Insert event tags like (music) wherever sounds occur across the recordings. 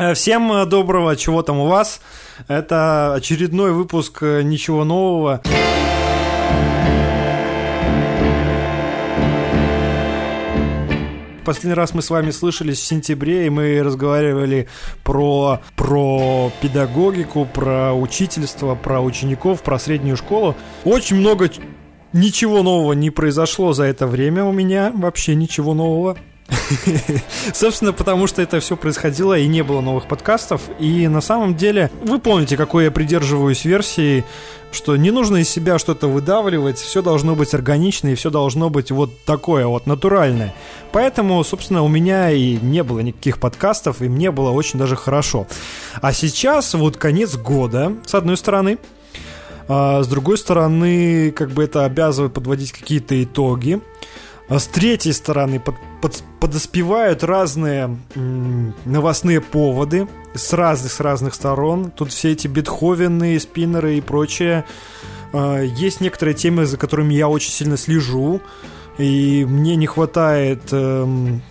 Э, всем э, доброго, чего там у вас? Это очередной выпуск э, «Ничего нового». Последний раз мы с вами слышались в сентябре, и мы разговаривали про, про педагогику, про учительство, про учеников, про среднюю школу. Очень много ничего нового не произошло за это время у меня, вообще ничего нового. (laughs) Собственно, потому что это все происходило и не было новых подкастов. И на самом деле, вы помните, какой я придерживаюсь версии, что не нужно из себя что-то выдавливать, все должно быть органично и все должно быть вот такое вот натуральное. Поэтому, собственно, у меня и не было никаких подкастов, и мне было очень даже хорошо. А сейчас вот конец года, с одной стороны, а с другой стороны, как бы это обязывает подводить какие-то итоги. А с третьей стороны под, под, подоспевают разные м, новостные поводы с разных, с разных сторон. Тут все эти бетховены, спиннеры и прочее. Э, есть некоторые темы, за которыми я очень сильно слежу. И мне не хватает э, Э,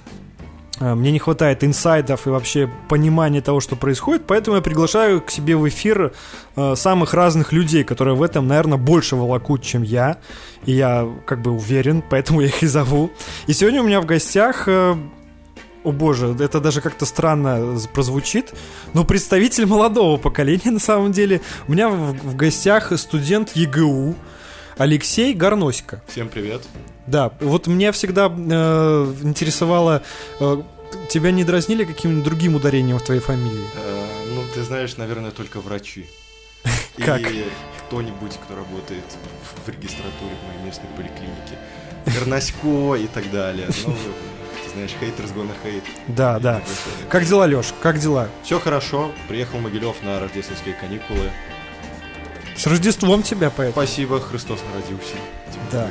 мне не хватает инсайдов и вообще понимания того, что происходит, поэтому я приглашаю к себе в эфир э, самых разных людей, которые в этом, наверное, больше волокут, чем я. И я как бы уверен, поэтому (laughs) я их и зову. И сегодня у меня в гостях э, о боже, это даже как-то странно прозвучит, но представитель молодого поколения (laughs) на самом деле. У меня в, в гостях студент ЕГУ Алексей Гарносика. Всем привет. Да, вот меня всегда э, интересовало, э, тебя не дразнили каким-нибудь другим ударением в твоей фамилии? Э, ну, ты знаешь, наверное, только врачи. (laughs) Как? И кто-нибудь, кто работает в регистратуре в моей местной поликлинике. Горнасько и так далее. Ну, (laughs) ты знаешь, haters gonna hate. Да, да. Как дела, Леш? Как дела? Все хорошо. Приехал Могилев на рождественские каникулы. С Рождеством тебя, поэтому. Спасибо, Христос народился. Да.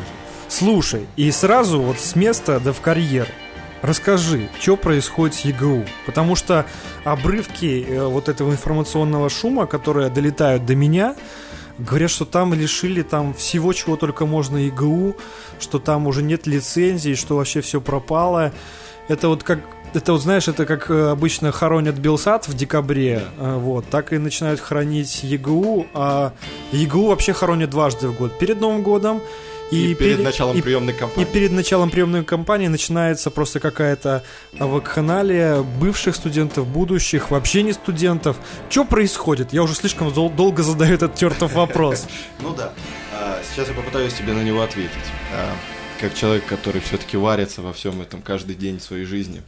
Слушай, и сразу вот с места да в карьер. Расскажи, что происходит с ЕГУ? Потому что обрывки э, вот этого информационного шума, которые долетают до меня, говорят, что там лишили там всего, чего только можно ЕГУ, что там уже нет лицензий, что вообще все пропало. Это вот как это вот знаешь, это как э, обычно хоронят Белсат в декабре, э, вот, так и начинают хранить ЕГУ, а ЕГУ вообще хоронят дважды в год. Перед Новым годом и, и перед пер... началом и, приемной кампании. И перед началом приемной кампании начинается просто какая-то вакханалия бывших студентов, будущих, вообще не студентов. Что происходит? Я уже слишком дол- долго задаю этот чертов вопрос. (laughs) Ну да. А, сейчас я попытаюсь тебе на него ответить. А, как человек, который все-таки варится во всем этом каждый день своей жизни.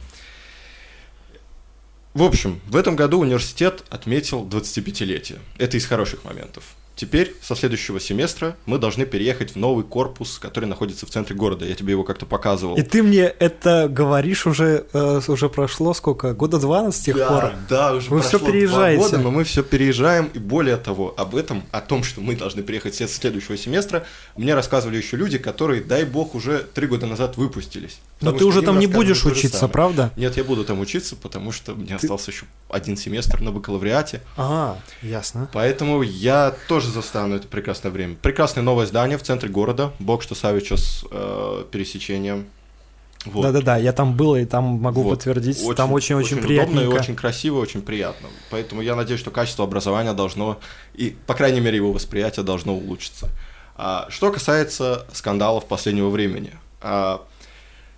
В общем, в этом году университет отметил 25-летие. Это из хороших моментов. Теперь, со следующего семестра, мы должны переехать в новый корпус, который находится в центре города. Я тебе его как-то показывал. И ты мне это говоришь уже, э, уже прошло сколько? Года два с тех да, пор? Да, уже Вы прошло все переезжаете. два года, но мы все переезжаем. И более того, об этом, о том, что мы должны переехать с следующего семестра, мне рассказывали еще люди, которые, дай бог, уже три года назад выпустились. Но ты уже там не будешь учиться, правда? Нет, я буду там учиться, потому что мне ты... остался еще один семестр на бакалавриате. Ага, ясно. Поэтому я тоже застану это прекрасное время. Прекрасное новое здание в центре города, бог что Савича с э, пересечением. Вот. Да-да-да, я там был и там могу вот. подтвердить, очень, там очень-очень приятно. и очень красиво, очень приятно. Поэтому я надеюсь, что качество образования должно, и, по крайней мере, его восприятие должно улучшиться. А, что касается скандалов последнего времени. А,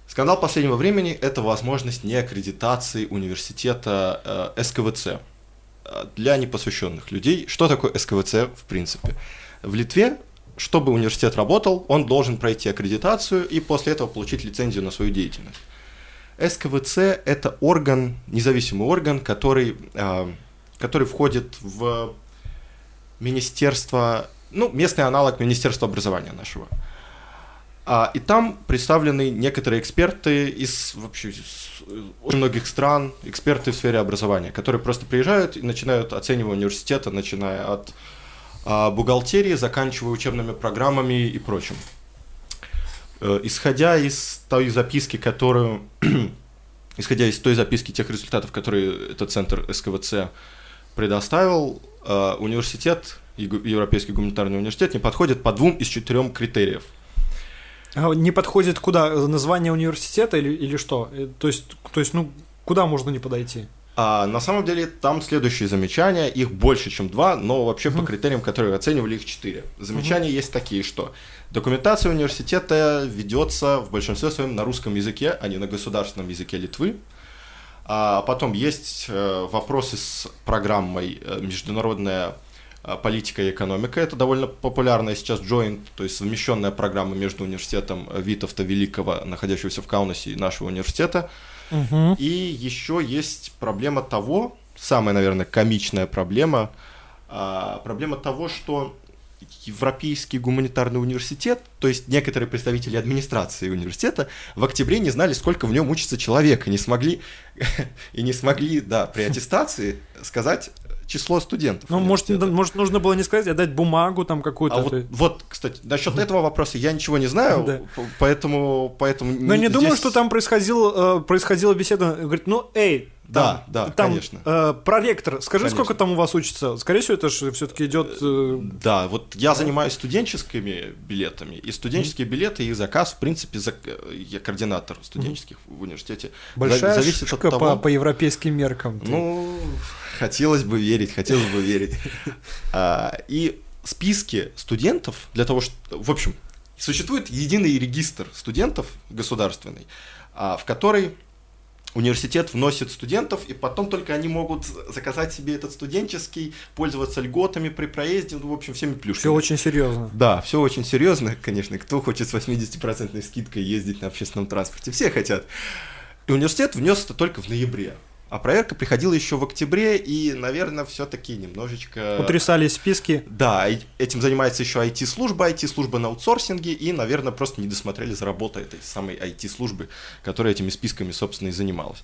скандал последнего времени – это возможность неаккредитации университета э, СКВЦ для непосвященных людей. Что такое СКВЦ в принципе? В Литве, чтобы университет работал, он должен пройти аккредитацию и после этого получить лицензию на свою деятельность. СКВЦ – это орган, независимый орган, который, а, который входит в министерство, ну, местный аналог Министерства образования нашего. А, и там представлены некоторые эксперты из вообще из очень многих стран, эксперты в сфере образования, которые просто приезжают и начинают оценивать университеты, начиная от а, бухгалтерии, заканчивая учебными программами и прочим. Э, исходя из той записки, которую, (clears throat) исходя из той записки тех результатов, которые этот центр СКВЦ предоставил, э, университет, Европейский гуманитарный университет, не подходит по двум из четырех критериев – не подходит куда? Название университета или, или что? Э, то есть, то есть, ну, куда можно не подойти? А на самом деле там следующие замечания, их больше, чем два, но вообще по критериям, которые оценивали их четыре. Замечания есть такие, что документация университета ведется в большинстве своем на русском языке, а не на государственном языке Литвы. А потом есть э, вопросы с программой э, международная политика и экономика. Это довольно популярная сейчас joint, то есть совмещенная программа между университетом Витовта Великого, находящегося в Каунасе, и нашего университета. Мгм. И еще есть проблема того, самая, наверное, комичная проблема, а, проблема того, что Европейский гуманитарный университет, то есть некоторые представители администрации университета в октябре не знали, сколько в нем учится человек, и не смогли, (laughs) и не смогли, да, при аттестации сказать число студентов. Ну, может, университета. может, нужно было не сказать, а дать бумагу там какую-то. А вот, вот, кстати, насчет этого вопроса я ничего не знаю, Да. поэтому, поэтому. Но я не здесь- думаю, что там происходил, э, происходила беседа. Говорит, ну, эй, там, да, там, конечно. э, проректор, скажи, Конечно. сколько там у вас учится? Скорее всего, это же все-таки идет. э, Да, вот я занимаюсь студенческими билетами, и студенческие билеты, их заказ, в принципе, зак- я координатор студенческих в университете. большая За- зависит от того, по, по европейским меркам. Ты- ну, хотелось бы верить, хотелось бы верить. (laughs) А, И списки студентов для того, что, в общем, существует единый регистр студентов государственный, а, в который университет вносит студентов, и потом только они могут заказать себе этот студенческий, пользоваться льготами при проезде, ну, в общем, всеми плюшками. Все очень серьезно. Да, все очень серьезно, конечно. Кто хочет с 80% скидкой ездить на общественном транспорте? Все хотят. И университет внес это только в ноябре. А проверка приходила еще в октябре, и, наверное, все-таки немножечко... Утрясались списки. Да, этим занимается еще IT-служба, IT-служба на аутсорсинге, и, наверное, просто не досмотрели за работой этой самой IT-службы, которая этими списками, собственно, и занималась.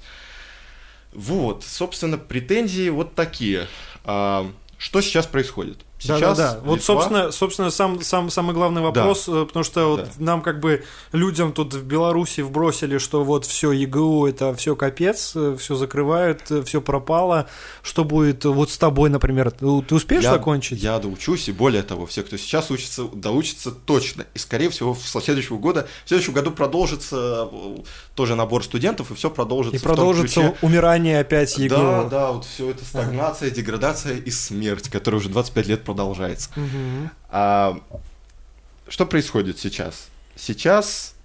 Вот, собственно, претензии вот такие. А, что сейчас происходит? Да, Сейчас да, да. Вот, Литва- собственно, собственно, сам, сам самый главный вопрос, э, потому что вот Да. нам как бы людям тут в Беларуси вбросили, что вот все ЕГУ это все капец, все закрывают, все пропало. Что будет вот с тобой, например? Ты успеешь я, закончить? Я доучусь, и более того, все, кто сейчас учится, доучатся точно. И, скорее всего, в следующего года, в следующем году продолжится э, тоже набор студентов, и все продолжится. И продолжится ключе. умирание опять ЕГУ. Да, да, вот все это стагнация, деградация и смерть, которая уже 25 лет продолжается. Мгм. А, что происходит сейчас? Сейчас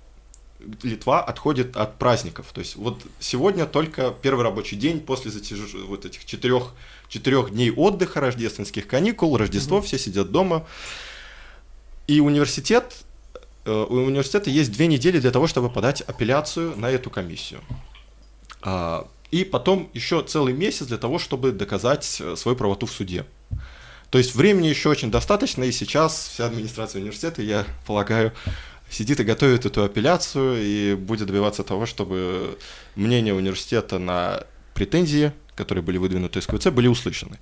Литва отходит от праздников. То есть вот сегодня только первый рабочий день после затяж... вот этих четырех, четырех дней отдыха, рождественских каникул, Рождество, все сидят дома. И университет, э, у университета есть две недели для того, чтобы подать апелляцию на эту комиссию. А, И потом еще целый месяц для того, чтобы доказать э, свою правоту в суде. То есть времени еще очень достаточно, и сейчас вся администрация университета, я полагаю, сидит и готовит эту апелляцию и будет добиваться того, чтобы мнения университета на претензии, которые были выдвинуты из КВЦ, были услышаны.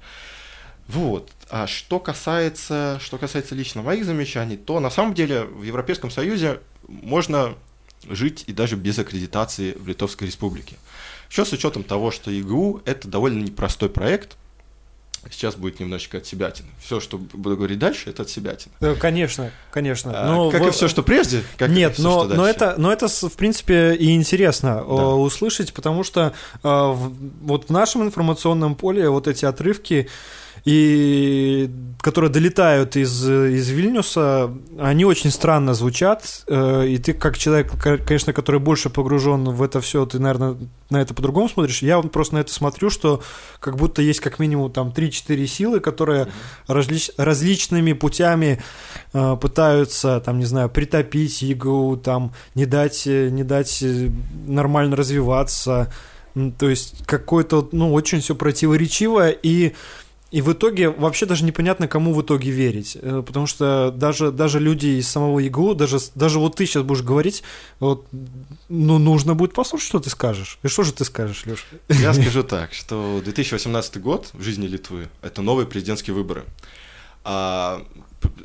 Вот. А что касается, что касается лично моих замечаний, то на самом деле в Европейском Союзе можно жить и даже без аккредитации в Литовской Республике. Еще с учетом того, что ЕГУ это довольно непростой проект, сейчас будет немножечко от себятины. Все, что буду говорить дальше, это от себятины. Э, Конечно, конечно. А, Но как в- и все, что прежде, как Нет, всё, но, но, это, но это, в принципе, и интересно э, Да. услышать, потому что э, вот в нашем информационном поле вот эти отрывки, и, которые долетают из, из Вильнюса, они очень странно звучат, э, и ты как человек, ко- конечно, который больше погружен в это все, ты, наверное, на это по-другому смотришь. Я вот просто на это смотрю, что как будто есть как минимум там 3-4 силы, которые различ- различными путями э, пытаются, там, не знаю, притопить ЕГУ, там, не дать, э, не дать нормально развиваться. То есть какое-то, ну, очень все противоречивое, и, и в итоге вообще даже непонятно, кому в итоге верить. Э, Потому что даже, даже люди из самого ЕГУ, даже, даже вот ты сейчас будешь говорить, вот, ну, нужно будет послушать, что ты скажешь. И что же ты скажешь, Леша? Я (laughs) скажу так, что 2018 год в жизни Литвы – это новые президентские выборы. А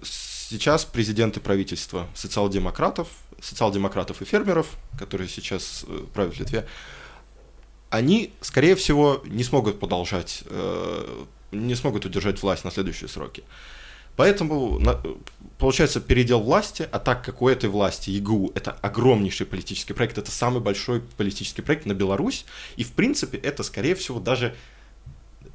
сейчас президенты правительства социал-демократов, социал-демократов и фермеров, которые сейчас э, правят в Литве, они, скорее всего, не смогут продолжать, э, не смогут удержать власть на следующие сроки. Поэтому, получается, передел власти, а так как у этой власти ЕГУ это огромнейший политический проект, это самый большой политический проект на Беларусь, и, в принципе, это, скорее всего, даже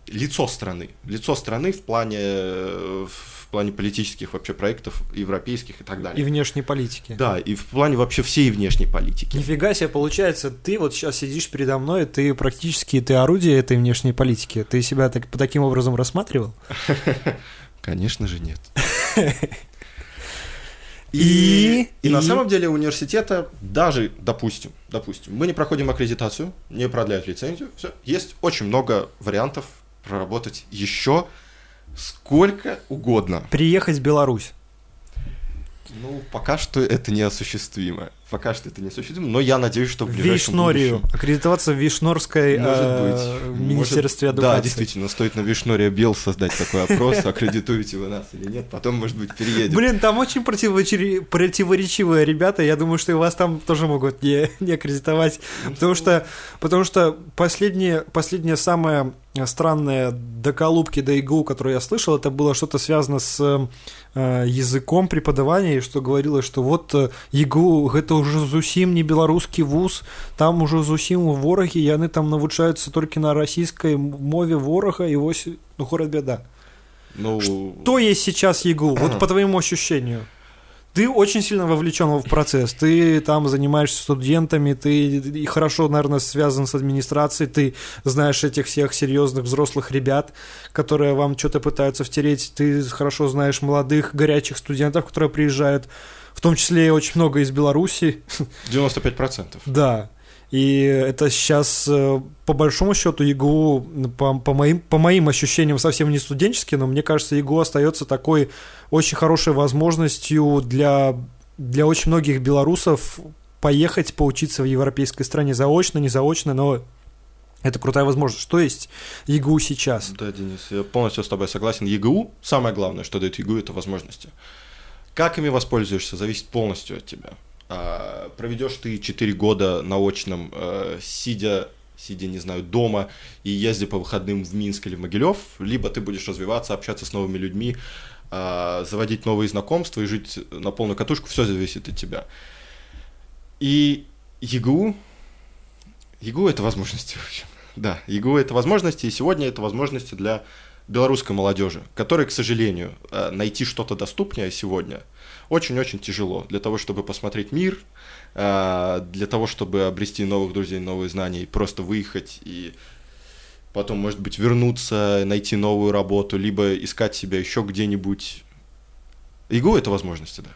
лицо страны. Лицо страны в плане, э, плане политических вообще проектов, европейских и так И далее. внешней политики. Да, и в плане вообще всей внешней политики. Нифига себе, получается, ты вот сейчас сидишь передо мной, ты практически ты орудие этой внешней политики. Ты себя так, по таким образом рассматривал? (laughs) Конечно же нет. (laughs) И- И, на и- самом деле университета даже, допустим, допустим, мы не проходим аккредитацию, не продляют лицензию, все, есть очень много вариантов проработать еще сколько угодно. Приехать в Беларусь. Ну, пока что это неосуществимо. Пока что это неосуществимо, но я надеюсь, что в ближайшем Вишнорию. будущем- Аккредитоваться в Вишнорской Может э, быть. Министерстве Может- адукации. Да, действительно, стоит на Вишноре Бел создать такой опрос, аккредитуете вы нас или нет, потом, может быть, переедем. Блин, там очень противоречи- противоречивые ребята. Я думаю, что и вас там тоже могут не, не аккредитовать. Потому что, потому что последнее, последнее самое странное доколупки до ИГУ, которое я слышал, это было что-то связано с э, языком преподавания, и что говорилось, что вот э, ИГУ это уже зусім не беларускі вуз, там уже зусім ворагі, яны там навучаюцца толькі на расійскай мове ворага, і вось ну город беда. Ну, Что есть сейчас ЕГУ? Вот по твоему ощущению. Ты очень сильно вовлечен в процесс. Ты там занимаешься студентами, ты и хорошо, наверное, связан с администрацией, ты знаешь этих всех серьезных взрослых ребят, которые вам что-то пытаются втереть. Ты хорошо знаешь молодых, горячих студентов, которые приезжают, в том числе очень много из Беларуси. (laughs) 95%. Да. И это сейчас, э, по большому счету, ЕГУ, по, по, моим, по моим ощущениям, совсем не студенческий, но мне кажется, ЕГУ остается такой очень хорошей возможностью для, для очень многих белорусов поехать поучиться в европейской стране заочно, не заочно, но это крутая возможность. Что есть ЕГУ сейчас? Да, Денис, я полностью с тобой согласен. ЕГУ, самое главное, что дает ЕГУ, это возможности. Как ими воспользуешься, зависит полностью от тебя. А, проведешь ты 4 года на очном, э, сидя, сидя, не знаю, дома и езди по выходным в Минск или в Могилев, либо ты будешь развиваться, общаться с новыми людьми, а, заводить новые знакомства и жить на полную катушку, все зависит от тебя. И ЕГУ, ЕГУ это возможности, в общем. Да, ЕГУ это возможности, и сегодня это возможности для белорусской молодежи, которой, к сожалению, э, найти что-то доступнее сегодня очень-очень тяжело. Для того, чтобы посмотреть мир, э, для того, чтобы обрести новых друзей, новые знания и просто выехать и потом, может быть, вернуться, найти новую работу, либо искать себя еще где-нибудь. ЕГУ это возможности, да.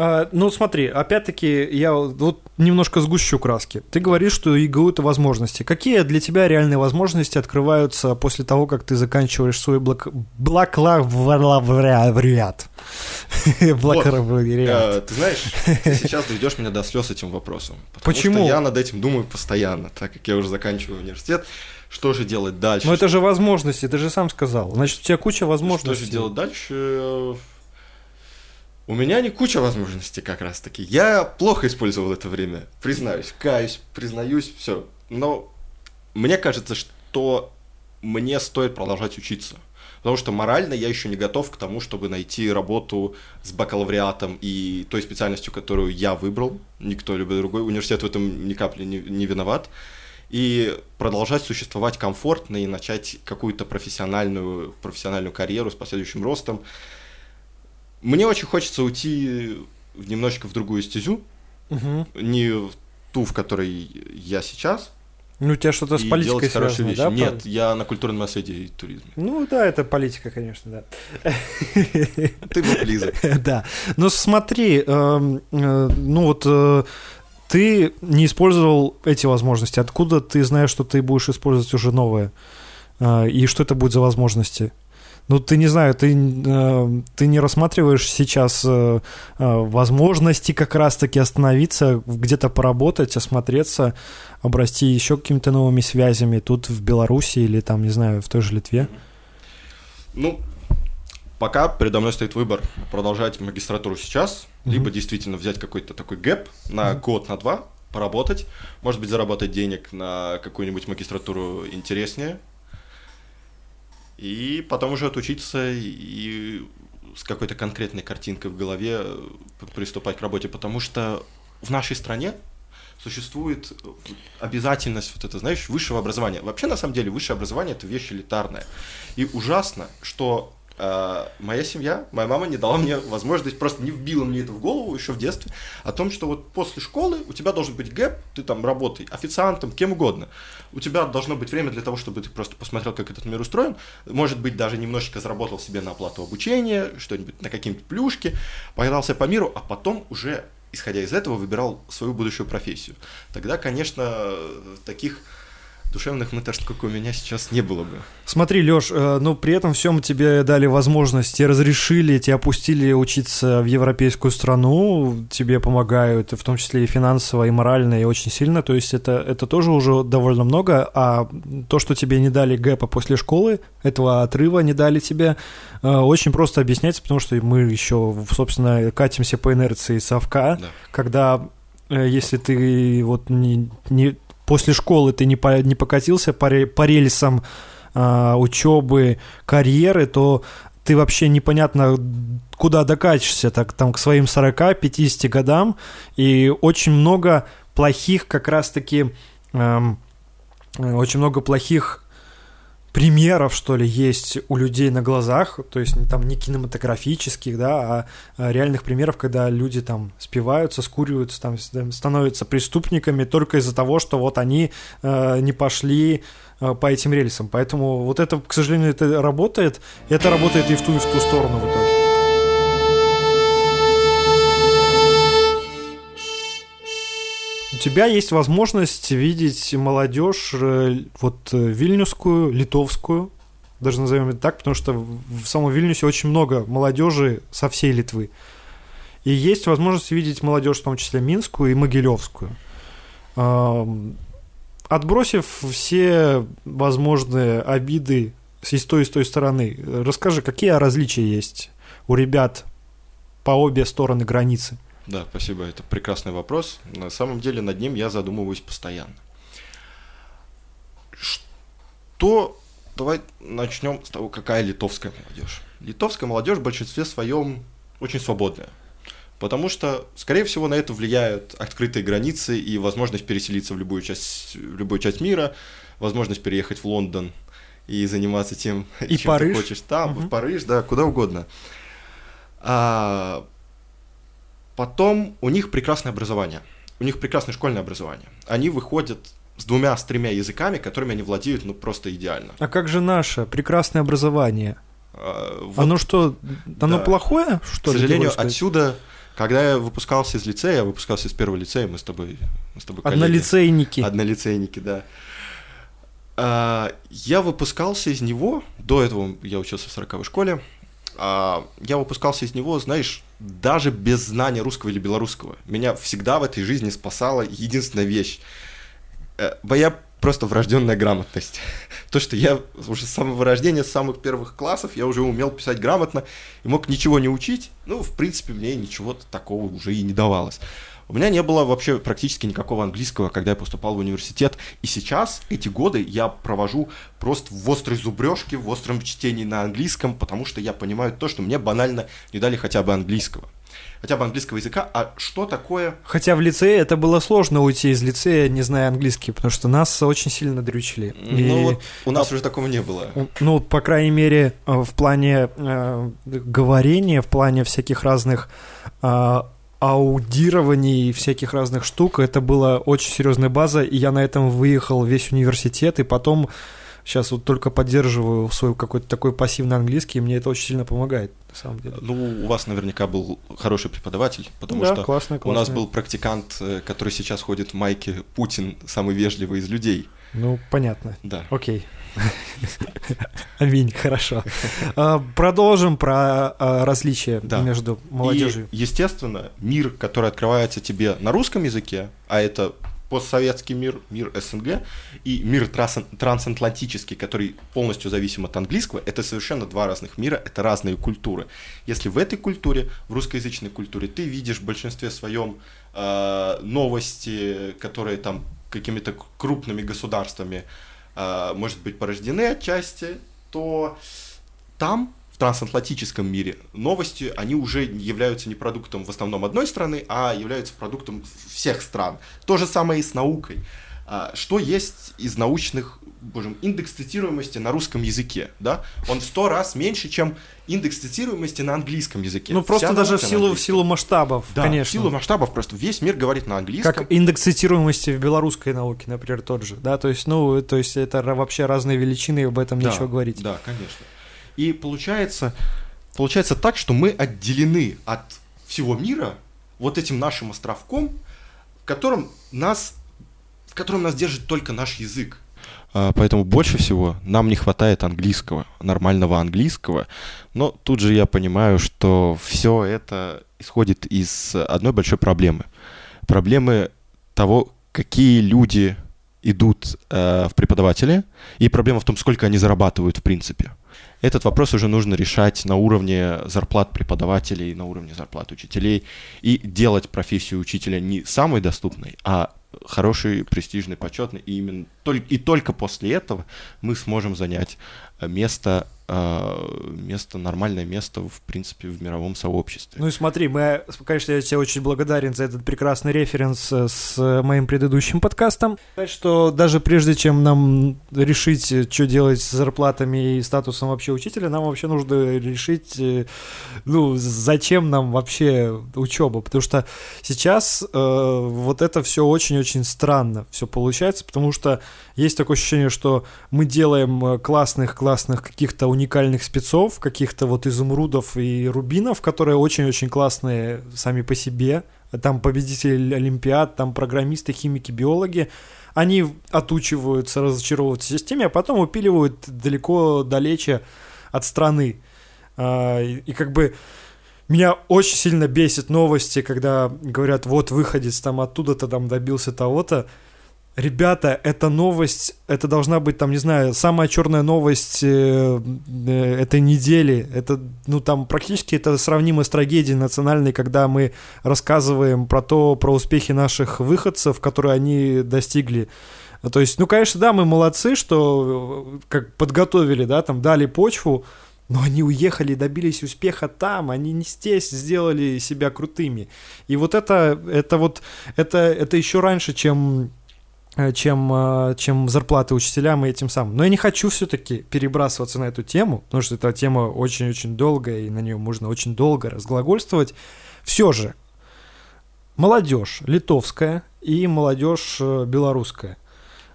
А, ну, смотри, опять-таки, я вот немножко сгущу краски. Ты говоришь, что ИГУ — это возможности. Какие для тебя реальные возможности открываются после того, как ты заканчиваешь свой блок... бакалавриат? (laughs) Бакалавриат. Э, Ты знаешь, ты сейчас доведешь меня до слез этим вопросом. Почему? Я над этим думаю постоянно, так как я уже заканчиваю университет. Что же делать дальше? Но это же возможности, ты же сам сказал. Значит, у тебя куча возможностей. Что же делать дальше? У меня не куча возможностей как раз таки. Я плохо использовал это время, признаюсь, каюсь, признаюсь, все. Но мне кажется, что мне стоит продолжать учиться. Потому что морально я еще не готов к тому, чтобы найти работу с бакалавриатом и той специальностью, которую я выбрал. Никто либо другой. Университет в этом ни капли не, не виноват. И продолжать существовать комфортно и начать какую-то профессиональную, профессиональную карьеру с последующим ростом. Мне очень хочется уйти немножечко в другую стезю, Мгм. не в ту, в которой я сейчас, Ну, у тебя что-то с политикой связано, вещи. да? Нет, я на культурном наследии и туризме. Ну, да, это политика, конечно, да. (laughs) Ты был близок. (laughs) Да. Но смотри, эм, э, ну вот э, ты не использовал эти возможности. Откуда ты знаешь, что ты будешь использовать уже новые? Э, И что это будет за возможности? Ну, ты не знаю, ты, э, ты не рассматриваешь сейчас э, э, возможности как раз-таки остановиться, где-то поработать, осмотреться, обрасти еще какими-то новыми связями тут в Беларуси или там, не знаю, в той же Литве. Ну, пока передо мной стоит выбор продолжать магистратуру сейчас, Мгм. либо действительно взять какой-то такой гэп на год, на два, поработать, может быть, заработать денег на какую-нибудь магистратуру интереснее, и потом уже отучиться и с какой-то конкретной картинкой в голове э, приступать к работе, потому что в нашей стране существует обязательность вот это, знаешь, высшего образования. Вообще, на самом деле, высшее образование – это вещь элитарная. И ужасно, что э, моя семья, моя мама не дала мне возможность, просто не вбила мне это в голову еще в детстве, о том, что вот после школы у тебя должен быть гэп, ты там работай официантом, кем угодно. У тебя должно быть время для того, чтобы ты просто посмотрел, как этот мир устроен, может быть, даже немножечко заработал себе на оплату обучения, что-нибудь, на какие-нибудь плюшки, погнался по миру, а потом уже исходя из этого, выбирал свою будущую профессию. Тогда, конечно, таких душевных мытарств, как у меня сейчас, не было бы. Смотри, Лёш, э, но при этом всем тебе дали возможность, тебе разрешили, тебе опустили учиться в европейскую страну, тебе помогают, в том числе и финансово, и морально, и очень сильно, то есть это, это тоже уже довольно много, а то, что тебе не дали гэпа после школы, этого отрыва не дали тебе, э, очень просто объясняется, потому что мы еще, собственно, катимся по инерции совка, да. когда э, если ты вот не, не после школы ты не, по, не покатился по, по рельсам а, учебы, карьеры, то ты вообще непонятно куда докатишься, так там к своим 40-50 годам, и очень много плохих как раз-таки, эм, очень много плохих примеров, что ли, есть у людей на глазах, то есть там не кинематографических, да, а реальных примеров, когда люди там спиваются, скуриваются, там становятся преступниками только из-за того, что вот они э, не пошли э, по этим рельсам. Поэтому вот это, к сожалению, это работает, это работает и в ту, и в ту сторону в итоге. Тебя есть возможность видеть молодежь э, вот э, вильнюсскую, литовскую, даже назовем это так, потому что в самом Вильнюсе очень много молодежи со всей Литвы. И есть возможность видеть молодежь, в том числе Минскую и Могилевскую. Отбросив все возможные обиды с той и с той стороны, расскажи, какие различия есть у ребят по обе стороны границы? Да, спасибо, это прекрасный вопрос. На самом деле над ним я задумываюсь постоянно. Что... Давай начнем с того, какая литовская молодежь. Литовская молодежь в большинстве своем очень свободная. Потому что, скорее всего, на это влияют открытые границы и возможность переселиться в любую часть, в любую часть мира, возможность переехать в Лондон и заниматься тем, и чем Париж. ты хочешь. Там, угу. в Париж, да, куда угодно. А, Потом у них прекрасное образование. У них прекрасное школьное образование. Они выходят с двумя, с тремя языками, которыми они владеют, ну, просто идеально. А как же наше прекрасное образование? А, вот, оно что, оно да. плохое, что К сожалению, отсюда, когда я выпускался из лицея, я выпускался из первого лицея, мы с тобой... Мы с тобой Однолицейники. Однолицейники, да. А, я выпускался из него, до этого я учился в 40 школе, а, я выпускался из него, знаешь, даже без знания русского или белорусского. Меня всегда в этой жизни спасала единственная вещь. Э, моя просто врожденная грамотность. (laughs) То, что я уже с самого рождения, с самых первых классов, я уже умел писать грамотно и мог ничего не учить. Ну, в принципе, мне ничего такого уже и не давалось. У меня не было вообще практически никакого английского, когда я поступал в университет. И сейчас, эти годы, я провожу просто в острой зубрежке, в остром чтении на английском, потому что я понимаю то, что мне банально не дали хотя бы английского хотя бы английского языка, а что такое... Хотя в лицее это было сложно уйти из лицея, не зная английский, потому что нас очень сильно дрючили. Ну и... вот у нас а... уже такого не было. Ну, по крайней мере, э, в плане э, говорения, в плане всяких разных э, аудирований всяких разных штук. Это была очень серьезная база, и я на этом выехал весь университет, и потом сейчас вот только поддерживаю свой какой-то такой пассивный английский, и мне это очень сильно помогает, на самом деле. Ну, у вас наверняка был хороший преподаватель, потому да, что классный, классный. у нас был практикант, э, который сейчас ходит в майке Путин, самый вежливый из людей. Ну, понятно. Да. Окей. (laughs) Аминь, хорошо. А, продолжим про а, различия да. между молодежью. И, естественно, мир, который открывается тебе на русском языке, а это постсоветский мир, мир СНГ и мир трансатлантический, который полностью зависим от английского, это совершенно два разных мира, это разные культуры. Если в этой культуре, в русскоязычной культуре, ты видишь в большинстве своем э, новости, которые там какими-то крупными государствами, может быть, порождены отчасти, то там трансатлантическом мире новости, они уже являются не продуктом в основном одной страны, а являются продуктом всех стран. То же самое и с наукой. А, что есть из научных, боже индекс цитируемости на русском языке, да? Он в сто раз меньше, чем индекс цитируемости на английском языке. Ну, просто Вся даже в силу, в силу масштабов, да, конечно. в силу масштабов просто весь мир говорит на английском. Как индекс цитируемости в белорусской науке, например, тот же, да? То есть, ну, то есть это вообще разные величины, и об этом да, нечего говорить. Да, конечно. И получается, получается так, что мы отделены от всего мира вот этим нашим островком, в котором нас котором нас держит только наш язык. А, поэтому больше всего нам не хватает английского, нормального английского. Но тут же я понимаю, что все это исходит из одной большой проблемы. Проблемы того, какие люди идут э, в преподаватели, и проблема в том, сколько они зарабатывают в принципе. Этот вопрос уже нужно решать на уровне зарплат преподавателей, на уровне зарплат учителей, и делать профессию учителя не самой доступной, а хороший, престижный, почетный, и именно только, и только после этого мы сможем занять место а, место, нормальное место, в принципе, в мировом сообществе. Ну и смотри, мы, конечно, я тебе очень благодарен за этот прекрасный референс э, с моим предыдущим подкастом. Что даже прежде чем нам решить, что делать с зарплатами и статусом вообще учителя, нам вообще нужно решить, э, ну, зачем нам вообще учеба. Потому что сейчас э, вот это все очень-очень странно все получается, потому что есть такое ощущение, что мы делаем классных-классных каких-то уникальных спецов, каких-то вот изумрудов и рубинов, которые очень-очень классные сами по себе. Там победители Олимпиад, там программисты, химики, биологи. Они отучиваются, разочаровываются в системе, а потом упиливают далеко, далече от страны. А, и как бы меня очень сильно бесит новости, когда говорят, вот выходец там оттуда-то там добился того-то ребята, эта новость, это должна быть, там, не знаю, самая черная новость э, э, этой недели. Это, ну, там, практически это сравнимо с трагедией национальной, когда мы рассказываем про то, про успехи наших выходцев, которые они достигли. То есть, ну, конечно, да, мы молодцы, что э, как подготовили, да, там, дали почву, но они уехали, добились успеха там, они не здесь сделали себя крутыми. И вот это, это вот, это, это еще раньше, чем чем, э, чем зарплаты учителям и этим самым. Но я не хочу все-таки перебрасываться на эту тему, потому что эта тема очень-очень долгая, и на нее можно очень долго разглагольствовать. Все же, молодежь литовская и молодежь э, белорусская,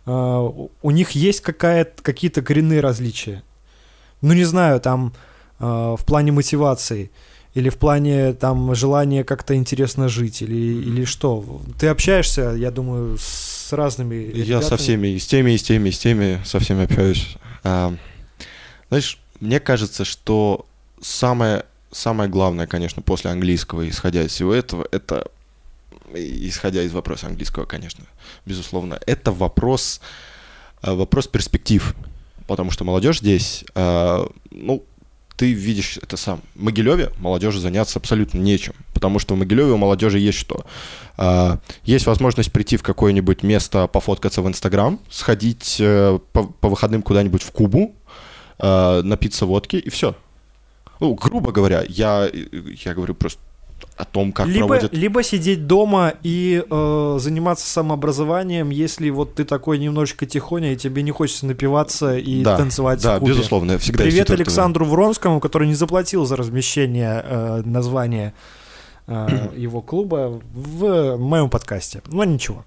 у них есть какие-то коренные различия. Ну, не знаю, там в плане мотивации или в плане там желания как-то интересно жить, или, или что? Ты общаешься, я думаю, с с разными ребятами. Я со всеми, и с теми, и с теми, и с теми, со всеми общаюсь. А, знаешь, мне кажется, что самое, самое главное, конечно, после английского, исходя из всего этого, это, исходя из вопроса английского, конечно, безусловно, это вопрос, а, вопрос перспектив. Потому что молодежь здесь, а, ну, ты видишь это сам. В Могилеве молодежи заняться абсолютно нечем, потому что в Могилеве у молодежи есть что? А, есть возможность прийти в какое-нибудь место, пофоткаться в Инстаграм, сходить э, по, по выходным куда-нибудь в Кубу, э, напиться водки и все. Ну, грубо говоря, я, я говорю просто о том, как либо, проводят... Либо сидеть дома и э, заниматься самообразованием, если вот ты такой немножечко тихоня, и тебе не хочется напиваться и да, танцевать да, в клубе. безусловно. Всегда Привет Александру Вронскому, который не заплатил за размещение э, названия э, (clears throat) его клуба в моем подкасте. Но ничего.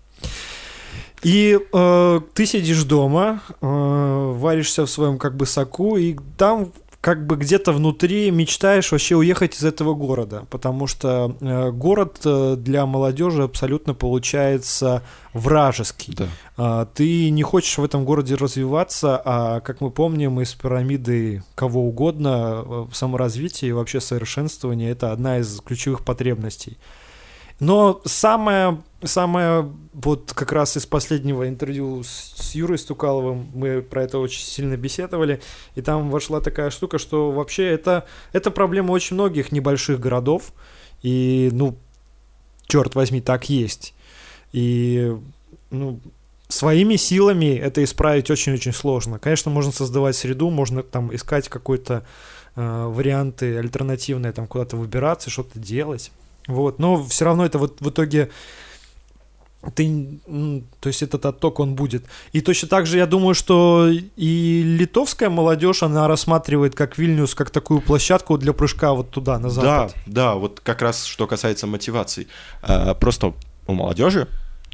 И э, ты сидишь дома, э, варишься в своем как бы соку, и там как бы где-то внутри мечтаешь вообще уехать из этого города, потому что э, город э, для молодежи абсолютно получается вражеский. Да. А, ты не хочешь в этом городе развиваться, а как мы помним из пирамиды кого угодно, э, саморазвитие и вообще совершенствование это одна из ключевых потребностей. Но самое, самое вот как раз из последнего интервью с, с Юрой Стукаловым мы про это очень сильно беседовали, и там вошла такая штука, что вообще это, это проблема очень многих небольших городов, и, ну, черт возьми, так есть. И, ну, своими силами это исправить очень-очень сложно. Конечно, можно создавать среду, можно там искать какой-то э, варианты альтернативные, там куда-то выбираться, что-то делать. Вот, но все равно это вот в итоге ты, то есть этот отток он будет. И точно так же я думаю, что и литовская молодежь, она рассматривает как Вильнюс, как такую площадку для прыжка вот туда, на запад. Да, да, вот как раз что касается мотивации. А, просто у молодежи,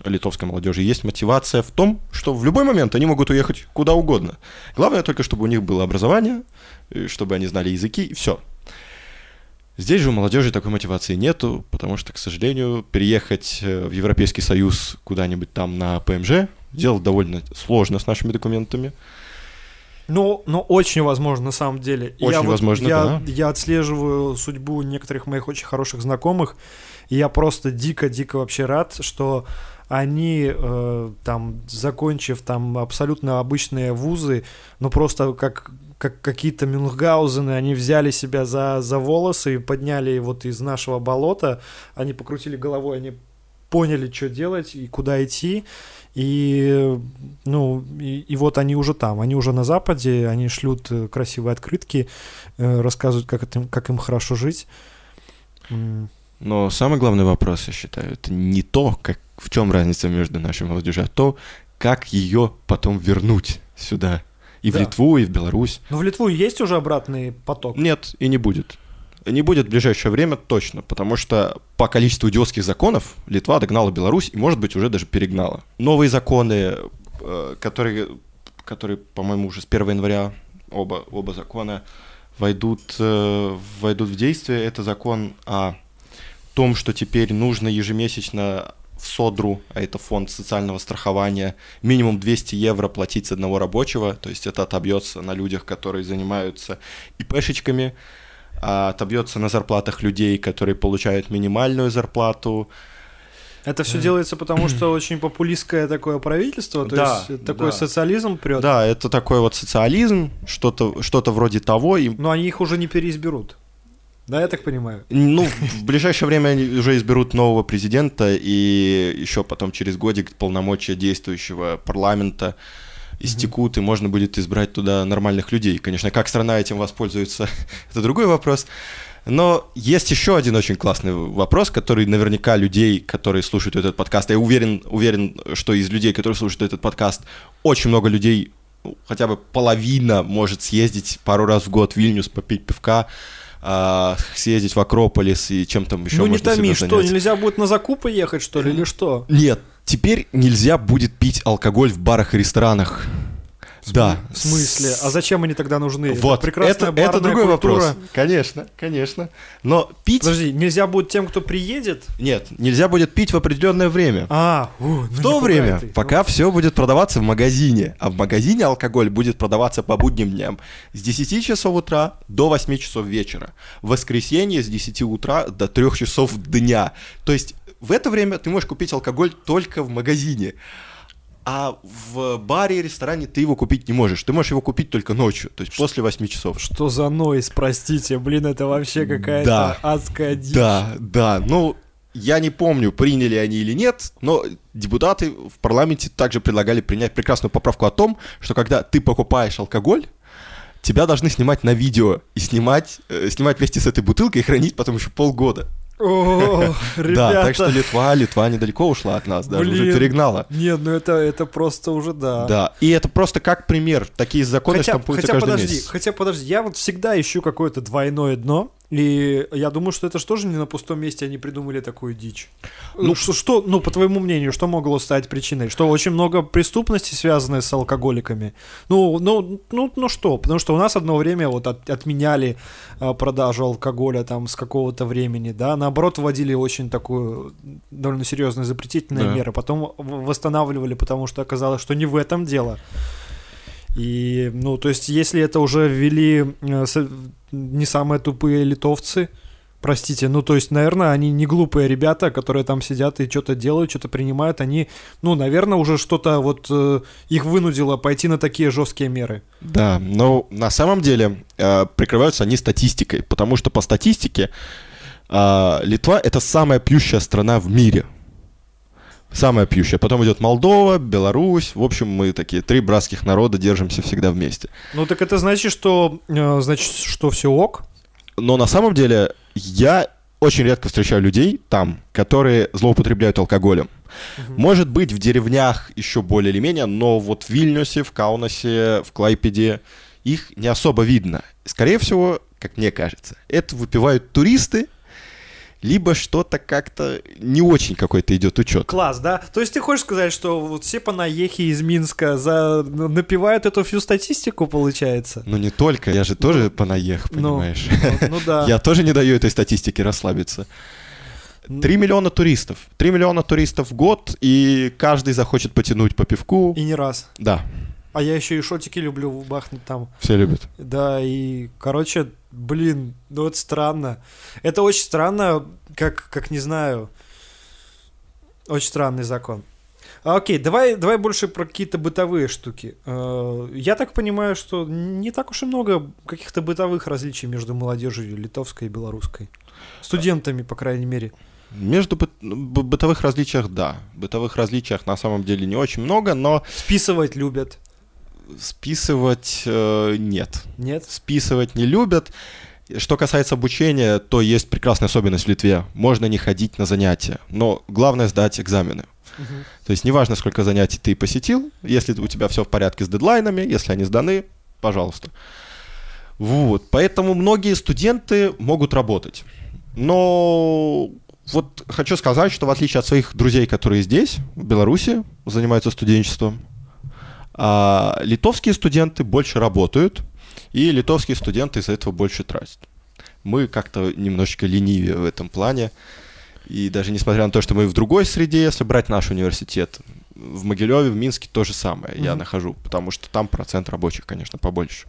литовской молодежи, есть мотивация в том, что в любой момент они могут уехать куда угодно. Главное только, чтобы у них было образование, чтобы они знали языки, и все. Здесь же у молодежи такой мотивации нету, потому что, к сожалению, переехать э, в Европейский Союз куда-нибудь там на ПМЖ дело довольно сложно с нашими документами. Ну, но очень возможно, на самом деле. Очень я возможно, вот, я, да. Я отслеживаю судьбу некоторых моих очень хороших знакомых, и я просто дико-дико вообще рад, что они э, там, закончив там абсолютно обычные вузы, ну просто как как какие-то Мюнхгаузены, они взяли себя за, за волосы и подняли вот из нашего болота, они покрутили головой, они поняли, что делать и куда идти, и, ну, и, и вот они уже там, они уже на Западе, они шлют э, красивые открытки, э, рассказывают, как, это, как им хорошо жить. Но самый главный вопрос, я считаю, это не то, как, в чем разница между нашей молодежью, а то, как ее потом вернуть сюда. И да. в Литву, и в Беларусь. Но в Литву есть уже обратный поток? Нет, и не будет. Не будет в ближайшее время точно, потому что по количеству идиотских законов Литва догнала Беларусь и, может быть, уже даже перегнала. Новые законы, э, которые, которые по-моему, уже с 1 января оба, оба закона войдут, э, войдут в действие. Это закон о том, что теперь нужно ежемесячно в СОДРу, а это фонд социального страхования, минимум 200 евро платить с одного рабочего, то есть это отобьется на людях, которые занимаются ИПшечками, а отобьется на зарплатах людей, которые получают минимальную зарплату. Это все делается потому, что очень популистское такое правительство, то да, есть такой да. социализм прет. Да, это такой вот социализм, что-то что вроде того. И... Но они их уже не переизберут. Да, я так понимаю. Ну, в ближайшее время они уже изберут нового президента, и еще потом через годик полномочия действующего парламента истекут, и можно будет избрать туда нормальных людей. Конечно, как страна этим воспользуется, (laughs) это другой вопрос. Но есть еще один очень классный вопрос, который наверняка людей, которые слушают этот подкаст, я уверен, уверен, что из людей, которые слушают этот подкаст, очень много людей, ну, хотя бы половина может съездить пару раз в год в Вильнюс, попить пивка, а, съездить в Акрополис и чем там еще ну, можно не томи, себя что, нельзя будет на закупы ехать, что ли, или что? Нет, теперь нельзя будет пить алкоголь в барах и ресторанах. Да. В смысле? А зачем они тогда нужны? Вот, это, прекрасная это, это другой культура. вопрос. Конечно, конечно. Но пить... Подожди, нельзя будет тем, кто приедет? Нет, нельзя будет пить в определенное время. А, у, ну В то время, ты. пока ну. все будет продаваться в магазине, а в магазине алкоголь будет продаваться по будним дням с 10 часов утра до 8 часов вечера. В воскресенье с 10 утра до 3 часов дня. То есть в это время ты можешь купить алкоголь только в магазине а в баре и ресторане ты его купить не можешь. Ты можешь его купить только ночью, то есть после 8 часов. Что за нойз, простите, блин, это вообще какая-то да, адская дичь. Да, да, ну, я не помню, приняли они или нет, но депутаты в парламенте также предлагали принять прекрасную поправку о том, что когда ты покупаешь алкоголь, тебя должны снимать на видео и снимать, э, снимать вместе с этой бутылкой и хранить потом еще полгода. О, ребята. (laughs) Да, так что Литва, Литва недалеко ушла от нас, даже Блин. уже перегнала. Нет, ну это, это просто уже да. Да, и это просто как пример. Такие законы хотя, штампуются хотя каждый подожди, месяц. Хотя подожди, я вот всегда ищу какое-то двойное дно, и я думаю, что это же тоже не на пустом месте они придумали такую дичь. Ну, что, что, ну, по твоему мнению, что могло стать причиной? Что очень много преступностей, связанных с алкоголиками. Ну, ну, ну, ну что? Потому что у нас одно время вот от, отменяли а, продажу алкоголя там с какого-то времени, да, наоборот, вводили очень такую довольно серьезную запретительные да. меры, потом восстанавливали, потому что оказалось, что не в этом дело. И, ну, то есть, если это уже ввели э, не самые тупые литовцы, простите, ну, то есть, наверное, они не глупые ребята, которые там сидят и что-то делают, что-то принимают, они, ну, наверное, уже что-то вот э, их вынудило пойти на такие жесткие меры. Да, но на самом деле э, прикрываются они статистикой, потому что по статистике э, Литва это самая плющая страна в мире Самая пьющая. Потом идет Молдова, Беларусь. В общем, мы такие три братских народа держимся всегда вместе. Ну так это значит, что э, значит, что все ок. Но на самом деле я очень редко встречаю людей там, которые злоупотребляют алкоголем. Угу. Может быть, в деревнях еще более или менее, но вот в Вильнюсе, в Каунасе, в Клайпеде их не особо видно. Скорее всего, как мне кажется, это выпивают туристы, либо что-то как-то не очень какой-то идет учет. Класс, да? То есть ты хочешь сказать, что вот все понаехи из Минска за... напивают эту всю статистику, получается? Ну не только, я же тоже ну, понаех, ну, понимаешь? Ну, ну да. (laughs) Я тоже не даю этой статистике расслабиться. Три миллиона туристов. Три миллиона туристов в год, и каждый захочет потянуть по пивку. И не раз. Да. А я еще и шотики люблю бахнуть там. Все любят. Да, и, короче, блин, ну это странно. Это очень странно, как, как не знаю, очень странный закон. А, окей, давай, давай больше про какие-то бытовые штуки. Э, я так понимаю, что не так уж и много каких-то бытовых различий между молодежью литовской и белорусской. Студентами, по крайней мере. Между бы, бытовых различиях, да. Бытовых различиях на самом деле не очень много, но... Списывать любят. Списывать э, нет. Нет? Списывать не любят. Что касается обучения, то есть прекрасная особенность в Литве. Можно не ходить на занятия, но главное сдать экзамены. Угу. То есть неважно, сколько занятий ты посетил, если у тебя все в порядке с дедлайнами, если они сданы, пожалуйста. Вот, поэтому многие студенты могут работать. Но вот хочу сказать, что в отличие от своих друзей, которые здесь, в Беларуси, занимаются студенчеством, а литовские студенты больше работают, и литовские студенты из-за этого больше тратят. Мы как-то немножечко ленивее в этом плане. И даже несмотря на то, что мы в другой среде, если брать наш университет, в Могилеве, в Минске то же самое mm-hmm. я нахожу, потому что там процент рабочих, конечно, побольше.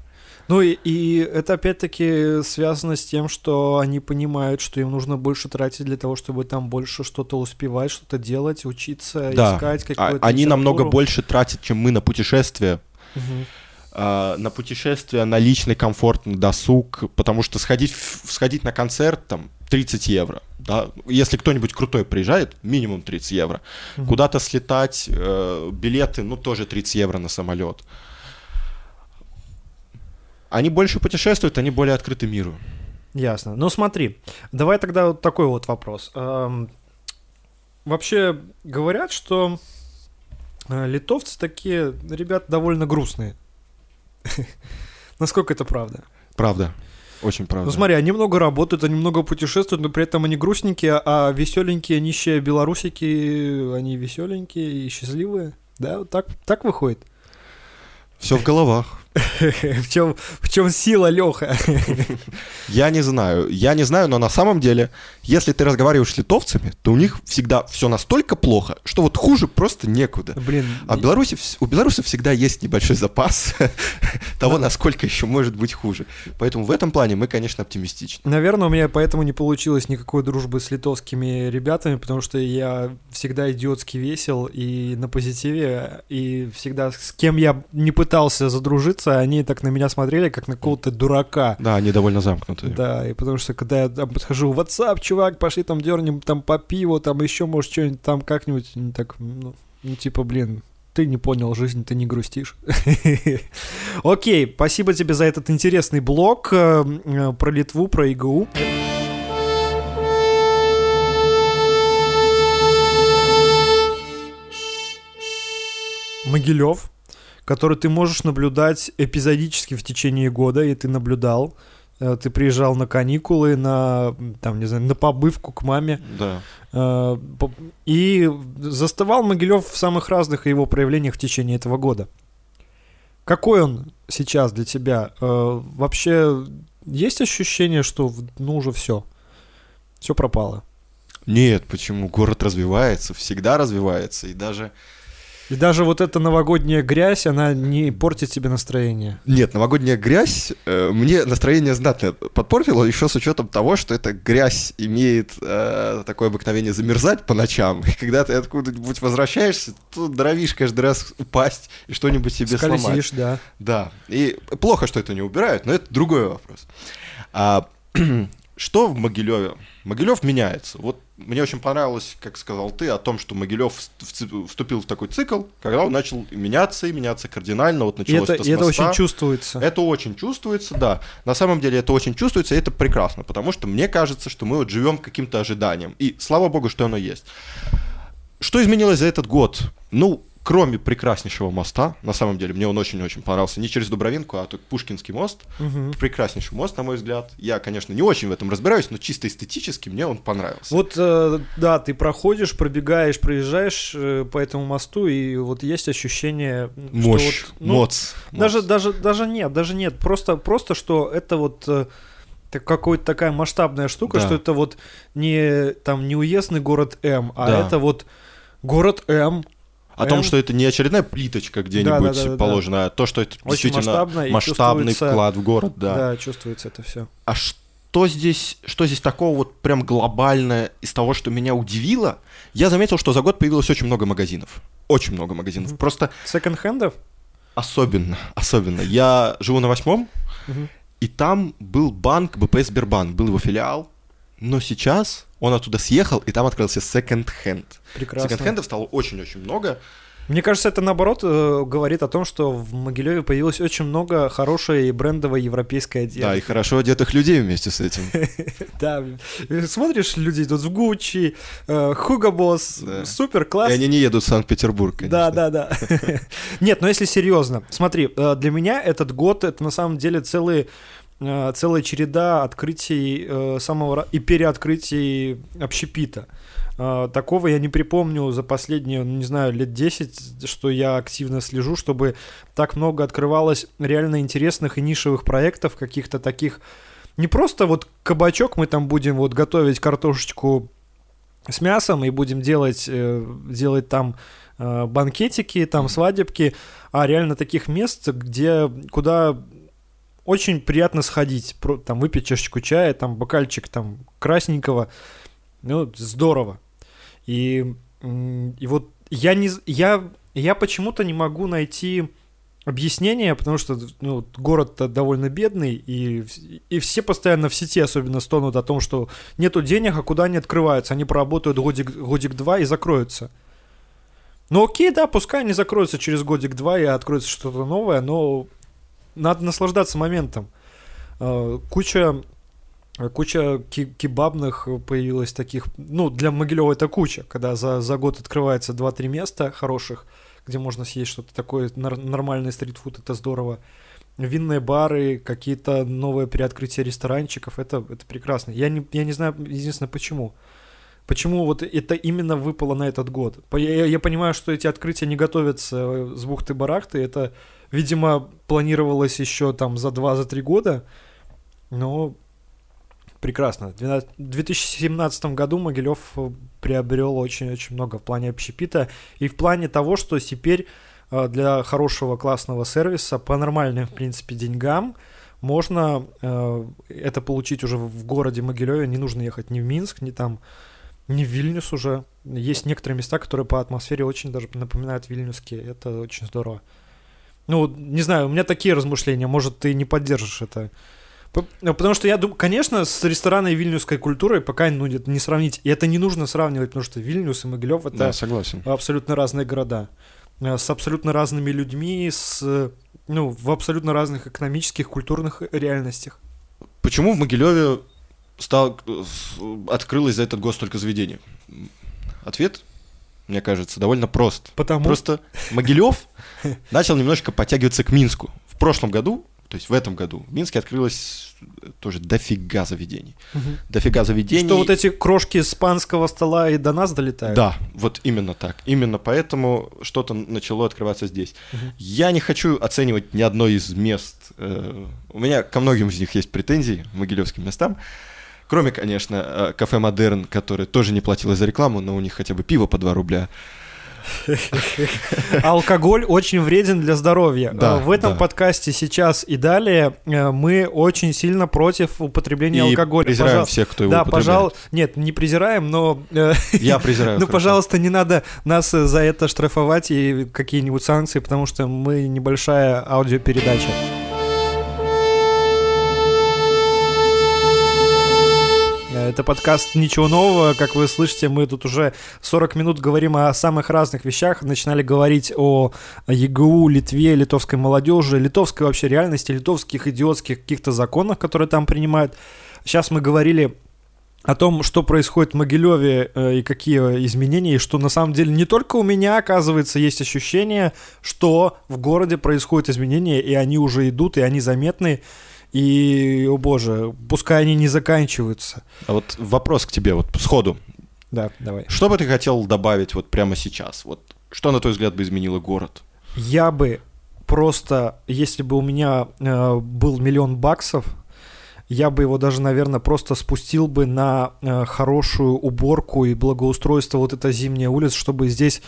Ну и, и это опять-таки связано с тем, что они понимают, что им нужно больше тратить для того, чтобы там больше что-то успевать, что-то делать, учиться, да. искать а, какую-то. Они намного больше тратят, чем мы на путешествия. Угу. На путешествия, на личный комфорт, на досуг, потому что сходить, сходить на концерт там 30 евро, да, если кто-нибудь крутой приезжает, минимум 30 евро, mm куда-то слетать, э, билеты, ну тоже 30 евро на самолет, они больше путешествуют, они более открыты миру. Ясно. Ну смотри, давай тогда вот такой вот вопрос. Эм, вообще говорят, что э, литовцы такие ребята довольно грустные. (laughs) Насколько это правда? Правда. Очень правда. Ну смотри, они много работают, они много путешествуют, но при этом они грустненькие, а веселенькие, нищие белорусики, они веселенькие и счастливые. Да, так, так выходит. Все в головах. (laughs) в, чем, в чем сила, Леха? (laughs) Я не знаю. Я не знаю, но на самом деле, если ты разговариваешь с литовцами, то у них всегда все настолько плохо, что вот хуже просто некуда. Блин. А в Беларуси, у белорусов всегда есть небольшой запас (laughs) того, насколько еще может быть хуже. Поэтому в этом плане мы, конечно, оптимистичны. Наверное, у меня поэтому не получилось никакой дружбы с литовскими ребятами, потому что я всегда идиотски весел и на позитиве, и всегда с кем я не пытался задружиться, улице, они так на меня смотрели, как на какого-то дурака. Да, они довольно замкнутые. Да, и потому что когда я там подхожу, WhatsApp, чувак, пошли там дернем там по пиву, там еще, может, что-нибудь там как-нибудь, так, ну, ну, типа, блин, ты не понял жизнь, ты не грустишь. (laughs) Окей, спасибо тебе за этот интересный блог э, э, про Литву, про ИГУ. Могилев который ты можешь наблюдать эпизодически в течение года, и ты наблюдал. Э, ты приезжал на каникулы, на, там, не знаю, на побывку к маме. Да. Э, и заставал Могилев в самых разных его проявлениях в течение этого года. Какой он сейчас для тебя? Э, вообще есть ощущение, что ну уже все, все пропало? Нет, почему? Город развивается, всегда развивается, и даже и даже вот эта новогодняя грязь, она не портит тебе настроение. Нет, новогодняя грязь э, мне настроение знатно подпортила, еще с учетом того, что эта грязь имеет э, такое обыкновение замерзать по ночам. И когда ты откуда-нибудь возвращаешься, то норовишь каждый раз упасть и что-нибудь себе Скользишь, сломать. да. Да. И плохо, что это не убирают, но это другой вопрос. А, (clears throat) что в Могилеве? Могилев меняется. Вот мне очень понравилось, как сказал ты, о том, что Могилев вступил в такой цикл, когда он начал меняться и меняться кардинально. Вот началось и это, и это очень чувствуется. Это очень чувствуется, да. На самом деле это очень чувствуется, и это прекрасно, потому что мне кажется, что мы вот живем каким-то ожиданием. И слава богу, что оно есть. Что изменилось за этот год? Ну, кроме прекраснейшего моста, на самом деле, мне он очень-очень понравился, не через Дубровинку, а тут Пушкинский мост, угу. прекраснейший мост, на мой взгляд. Я, конечно, не очень в этом разбираюсь, но чисто эстетически мне он понравился. Вот, э, да, ты проходишь, пробегаешь, проезжаешь э, по этому мосту, и вот есть ощущение... Мощь, вот, ну, моц, даже, моц. Даже, даже нет, даже нет, просто, просто что это вот... Э, какая-то такая масштабная штука, да. что это вот не там не уездный город М, а да. это вот город М, о том, что это не очередная плиточка где-нибудь да, да, да, положена, да. а то, что это Очень действительно масштабный вклад в город, да. Да, чувствуется это все. А что здесь, что здесь такого вот прям глобальное из того, что меня удивило? Я заметил, что за год появилось очень много магазинов. Очень много магазинов. Mm-hmm. Просто... Секонд-хендов? Особенно, особенно. Я живу на восьмом, mm-hmm. и там был банк БП Сбербанк, был его филиал, но сейчас он оттуда съехал, и там открылся секонд-хенд. Прекрасно. Секонд-хендов стало очень-очень много. Мне кажется, это наоборот э, говорит о том, что в Могилеве появилось очень много хорошей брендовой европейской одежды. Да, и хорошо одетых людей вместе с этим. (laughs) Да, смотришь, люди идут в Гуччи, Хуга Босс, супер, класс. И они не едут в Санкт-Петербург, Да, да, да. (laughs) Нет, но если серьезно, смотри, э, для меня этот год, это на самом деле целый Э, целая череда открытий э, самого и переоткрытий общепита. Э, такого я не припомню за последние, ну, не знаю, лет 10, что я активно слежу, чтобы так много открывалось реально интересных и нишевых проектов, каких-то таких... Не просто вот кабачок, мы там будем вот готовить картошечку с мясом и будем делать, делать там банкетики, там свадебки, а реально таких мест, где, куда очень приятно сходить, там выпить чашечку чая, там бокальчик там красненького, ну здорово. И и вот я не я я почему-то не могу найти объяснение, потому что ну, город-то довольно бедный, и, и все постоянно в сети особенно стонут о том, что нету денег, а куда они открываются. Они проработают годик, годик-два и закроются. Ну окей, да, пускай они закроются через годик-два и откроется что-то новое, но надо наслаждаться моментом. А, куча Куча кебабных появилась таких, ну, для Могилева это куча, когда за, за год открывается 2-3 места хороших, где можно съесть что-то такое, нормальный стритфуд, это здорово. Винные бары, какие-то новые переоткрытия ресторанчиков, это, это прекрасно. Я не, я не знаю, единственное, почему. Почему вот это именно выпало на этот год? Я, я понимаю, что эти открытия не готовятся с бухты-барахты, это Видимо, планировалось еще там за 2-3 года, но прекрасно. В 2017 году Могилев э, приобрел очень-очень много в плане общепита и в плане того, что теперь э, для хорошего классного сервиса по нормальным, в принципе, деньгам можно э, это получить уже в городе Могилеве. Не нужно ехать ни в Минск, ни там, в Вильнюс уже. Есть некоторые места, которые по атмосфере очень даже напоминают вильнюсские. Это очень здорово. Ну, не знаю, у меня такие размышления, может, ты не поддержишь это. Ну, потому что я думаю, конечно, с ресторанной вильнюсской культурой пока ну, не сравнить. И это не нужно сравнивать, потому что Вильнюс и Могилев это да, согласен. абсолютно разные города. Э, с абсолютно разными людьми, с, ну, в абсолютно разных экономических, культурных реальностях. Почему в Могилеве стал, открылось за этот год столько заведений? Ответ мне кажется, довольно прост. Потому? Просто Могилев (laughs) начал немножко подтягиваться к Минску. В прошлом году, то есть в этом году, в Минске открылось тоже дофига заведений. Угу. Дофига заведений. Что вот эти крошки с панского стола и до нас долетают? Да, вот именно так. Именно поэтому что-то начало открываться здесь. Угу. Я не хочу оценивать ни одно из мест. Э, у меня ко многим из них есть претензии, могилевским местам. Кроме, конечно, э, кафе Модерн, который тоже не платило за рекламу, но у них хотя бы пиво по 2 рубля. (laughs) Алкоголь очень вреден для здоровья. Да, в этом да. подкасте сейчас и далее э, мы очень сильно против употребления и алкоголя. презираем Пожал... всех, кто его Да, пожалуй, нет, не презираем, но... Э, Я презираю. (laughs) Ну, пожалуйста, не надо нас за это штрафовать и какие-нибудь санкции, потому что мы небольшая аудиопередача. Это подкаст «Ничего нового». Как вы слышите, мы тут уже 40 минут говорим о самых разных вещах. Начинали говорить о ЕГУ, Литве, литовской молодежи, литовской вообще реальности, литовских идиотских каких-то законах, которые там принимают. Сейчас мы говорили о том, что происходит в Могилеве э, и какие изменения, и что на самом деле не только у меня, оказывается, есть ощущение, что в городе происходят изменения, и они уже идут, и они заметны, и, о боже, пускай они не заканчиваются. А вот вопрос к тебе, вот сходу. Да, давай. Что бы ты хотел добавить вот прямо сейчас? Вот что, на твой взгляд, бы изменило город? Я бы просто, если бы у меня э, был миллион баксов, я бы его даже, наверное, просто спустил бы на э, хорошую уборку и благоустройство вот этой зимней улицы, чтобы здесь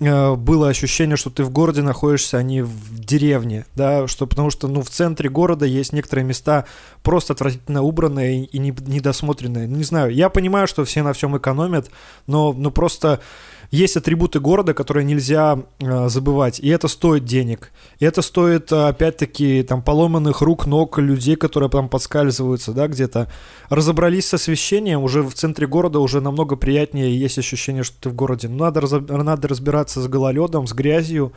э, было ощущение, что ты в городе находишься, а не в деревне, да, что потому что, ну, в центре города есть некоторые места просто отвратительно убранные и недосмотренные. Не знаю, я понимаю, что все на всем экономят, но, ну, просто есть атрибуты города, которые нельзя э, забывать, и это стоит денег. И это стоит, э, опять-таки, там, поломанных рук, ног людей, которые там подскальзываются, да, где-то. Разобрались с освещением, уже в центре города уже намного приятнее, есть ощущение, что ты в городе. Но надо, раз, надо разбираться с гололедом, с грязью,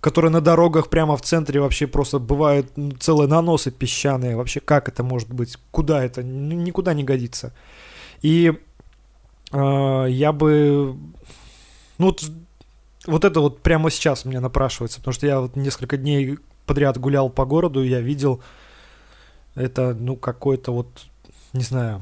которые на дорогах прямо в центре вообще просто бывают целые наносы песчаные. Вообще, как это может быть? Куда это? Никуда не годится. И э, я бы ну вот, вот это вот прямо сейчас мне напрашивается, потому что я вот несколько дней подряд гулял по городу, и я видел это, ну, какой-то вот, не знаю,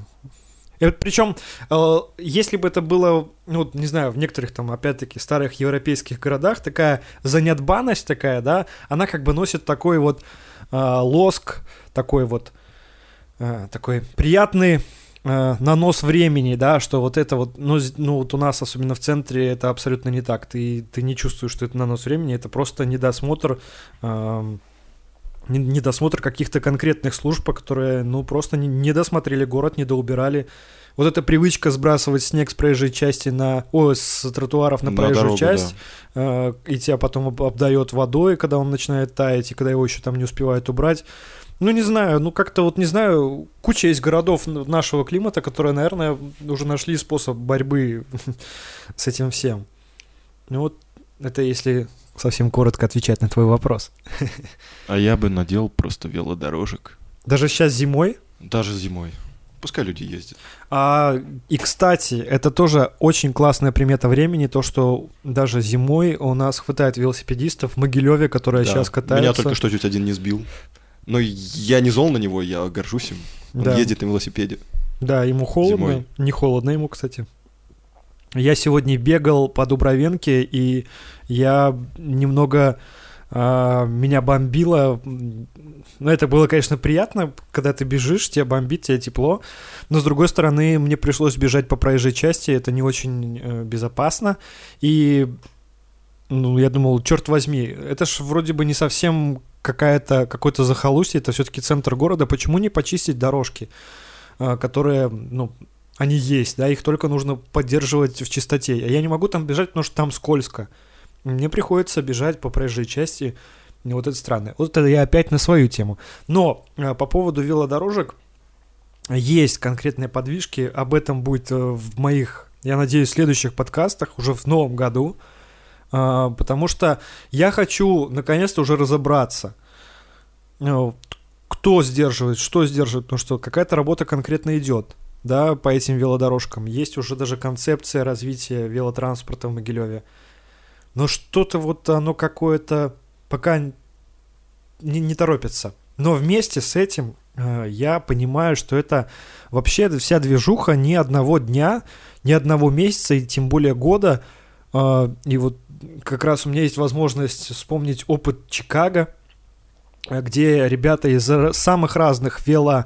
причем, э, если бы это было, ну, не знаю, в некоторых там, опять-таки, старых европейских городах, такая занятбанность такая, да, она как бы носит такой вот э, лоск, такой вот, э, такой приятный э, нанос времени, да, что вот это вот, ну, ну вот у нас, особенно в центре, это абсолютно не так. Ты, ты не чувствуешь, что это нанос времени, это просто недосмотр, э, недосмотр каких-то конкретных служб, которые, ну, просто не, не досмотрели город, не доубирали. Вот эта привычка сбрасывать снег с проезжей части на... О, с тротуаров на, на проезжую дорогу, часть, да. э, и тебя потом обдает водой, когда он начинает таять, и когда его еще там не успевают убрать. Ну, не знаю, ну как-то вот, не знаю, куча есть городов нашего климата, которые, наверное, уже нашли способ борьбы (laughs) с этим всем. Ну вот, это если совсем коротко отвечать на твой вопрос. А я бы надел просто велодорожек. Даже сейчас зимой? Даже зимой. Пускай люди ездят. А, и, кстати, это тоже очень классная примета времени, то, что даже зимой у нас хватает велосипедистов в Могилеве, которые да. сейчас катаются. Меня только что чуть один не сбил. Но я не зол на него, я горжусь им. Он да. едет на велосипеде. Да, ему холодно. Зимой. Не холодно ему, кстати. Я сегодня бегал по Дубровенке, и я немного а, меня бомбило. Ну, это было, конечно, приятно, когда ты бежишь, тебя бомбит, тебе тепло. Но, с другой стороны, мне пришлось бежать по проезжей части, это не очень э, безопасно. И, ну, я думал, черт возьми, это ж вроде бы не совсем какая-то, какой-то захолустье, это все-таки центр города, почему не почистить дорожки, а, которые, ну, они есть, да, их только нужно поддерживать в чистоте. А я не могу там бежать, потому что там скользко. Мне приходится бежать по проезжей части, вот это странно. Вот это я опять на свою тему. Но а, по поводу велодорожек, есть конкретные подвижки, об этом будет э, в моих, я надеюсь, следующих подкастах уже в новом году. А, потому что я хочу наконец-то уже разобраться, ну, кто сдерживает, что сдерживает, потому что какая-то работа конкретно идет, да, по этим велодорожкам. Есть уже даже концепция развития велотранспорта в Могилеве. Но что-то вот оно какое-то пока не, не торопится. Но вместе с этим э, я понимаю, что это вообще вся движуха ни одного дня, ни одного месяца и тем более года. Э, и вот как раз у меня есть возможность вспомнить опыт Чикаго, где ребята из самых разных вело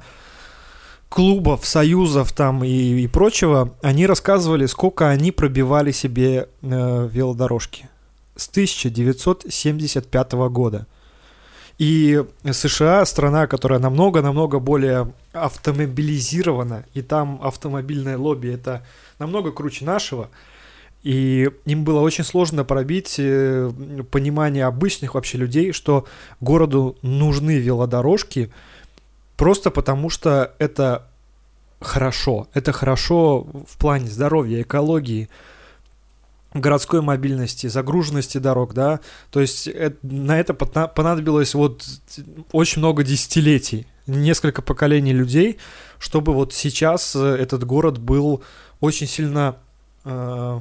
клубов, союзов там и, и прочего, они рассказывали, сколько они пробивали себе э, велодорожки с 1975 года. И США страна, которая намного-намного более автомобилизирована, и там автомобильное лобби это намного круче нашего – и им было очень сложно пробить э, понимание обычных вообще людей, что городу нужны велодорожки, просто потому что это хорошо. Это хорошо в плане здоровья, экологии, городской мобильности, загруженности дорог, да. То есть на это понадобилось вот очень много десятилетий, несколько поколений людей, чтобы вот сейчас э, этот город был очень сильно э,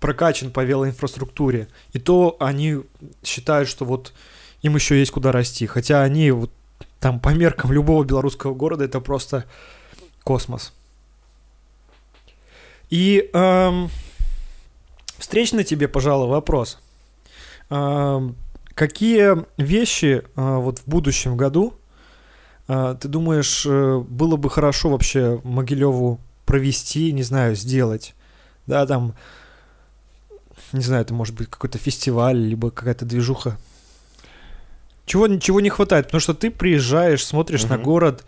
прокачан по велоинфраструктуре. И то они считают, что вот им еще есть куда расти. Хотя они вот там по меркам любого белорусского города это просто космос. И эм, встречный тебе, пожалуй, вопрос. Эм, какие вещи э, вот в будущем году э, ты думаешь э, было бы хорошо вообще Могилеву провести, не знаю, сделать? Да, там, не знаю, это может быть какой-то фестиваль, либо какая-то движуха. Чего, чего не хватает? Потому что ты приезжаешь, смотришь угу. на город,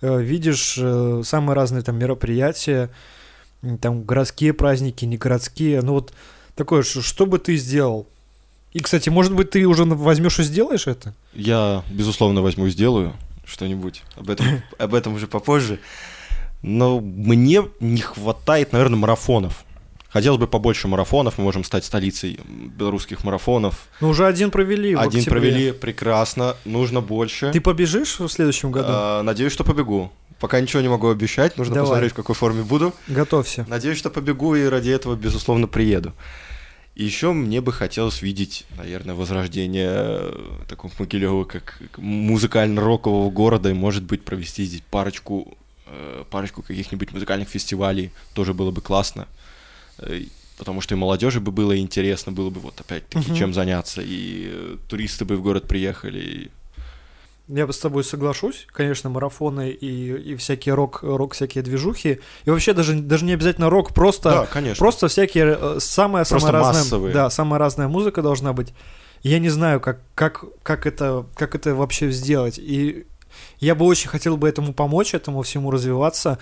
Э, видишь э, самые разные там мероприятия, там городские праздники, не городские. Ну вот такое, что бы ты сделал? И, кстати, может быть, ты уже возьмешь и сделаешь это? Я, безусловно, возьму и сделаю что-нибудь. Об этом, (laughs) об этом уже попозже. Но мне не хватает, наверное, марафонов. Хотелось бы побольше марафонов, мы можем стать столицей белорусских марафонов. Ну, уже один провели. Один провели, прекрасно, нужно больше. Ты побежишь в следующем году? А, надеюсь, что побегу. Пока ничего не могу обещать, нужно Давай. посмотреть, в какой форме буду. Готовься. Надеюсь, что побегу и ради этого, безусловно, приеду. И еще мне бы хотелось видеть, наверное, возрождение э, такого Могилева, как музыкально-рокового города, и, может быть, провести здесь парочку, э, парочку каких-нибудь музыкальных фестивалей, тоже было бы классно. Э, потому что и молодежи бы было интересно, было бы вот опять-таки угу. чем заняться, и э, туристы бы в город приехали. И... Я бы с тобой соглашусь, конечно, марафоны и, и всякие рок, рок, всякие движухи. И вообще даже, даже не обязательно рок, просто, да, конечно. просто всякие э, самая, самая разная, массовые. да, самая разная музыка должна быть. Я не знаю, как, как, как, это, как это вообще сделать. И я бы очень хотел бы этому помочь, этому всему развиваться.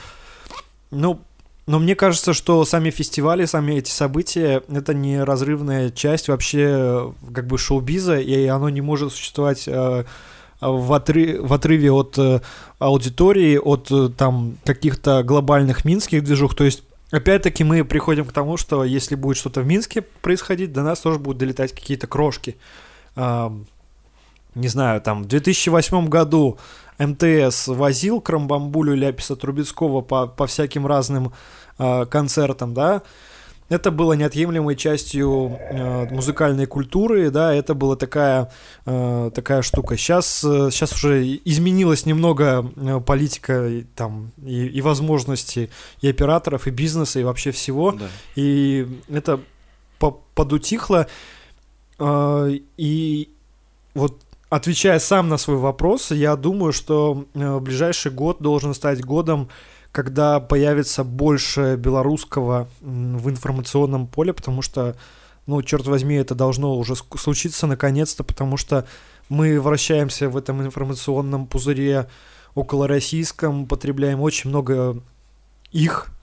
Ну, но мне кажется, что сами фестивали, сами эти события — это неразрывная часть вообще как бы шоу-биза, и оно не может существовать э, в, отры в отрыве от э, аудитории, от э, там каких-то глобальных минских движух. То есть Опять-таки мы приходим к тому, что если будет что-то в Минске происходить, до нас тоже будут долетать какие-то крошки. Не знаю, там в 2008 году МТС возил Крамбамбулю Ляписа Трубецкого по, по всяким разным э, концертам, да, это было неотъемлемой частью э, музыкальной культуры, да, это была такая, э, такая штука. Сейчас, э, сейчас уже изменилась немного э, политика и, там, и, и возможности и операторов, и бизнеса, и вообще всего, да. и это по подутихло, э, и вот отвечая сам на свой вопрос, я думаю, что э, ближайший год должен стать годом, когда появится больше белорусского в информационном поле, потому что, ну, черт возьми, это должно уже случиться наконец-то, потому что мы вращаемся в этом информационном пузыре около российском, потребляем очень много их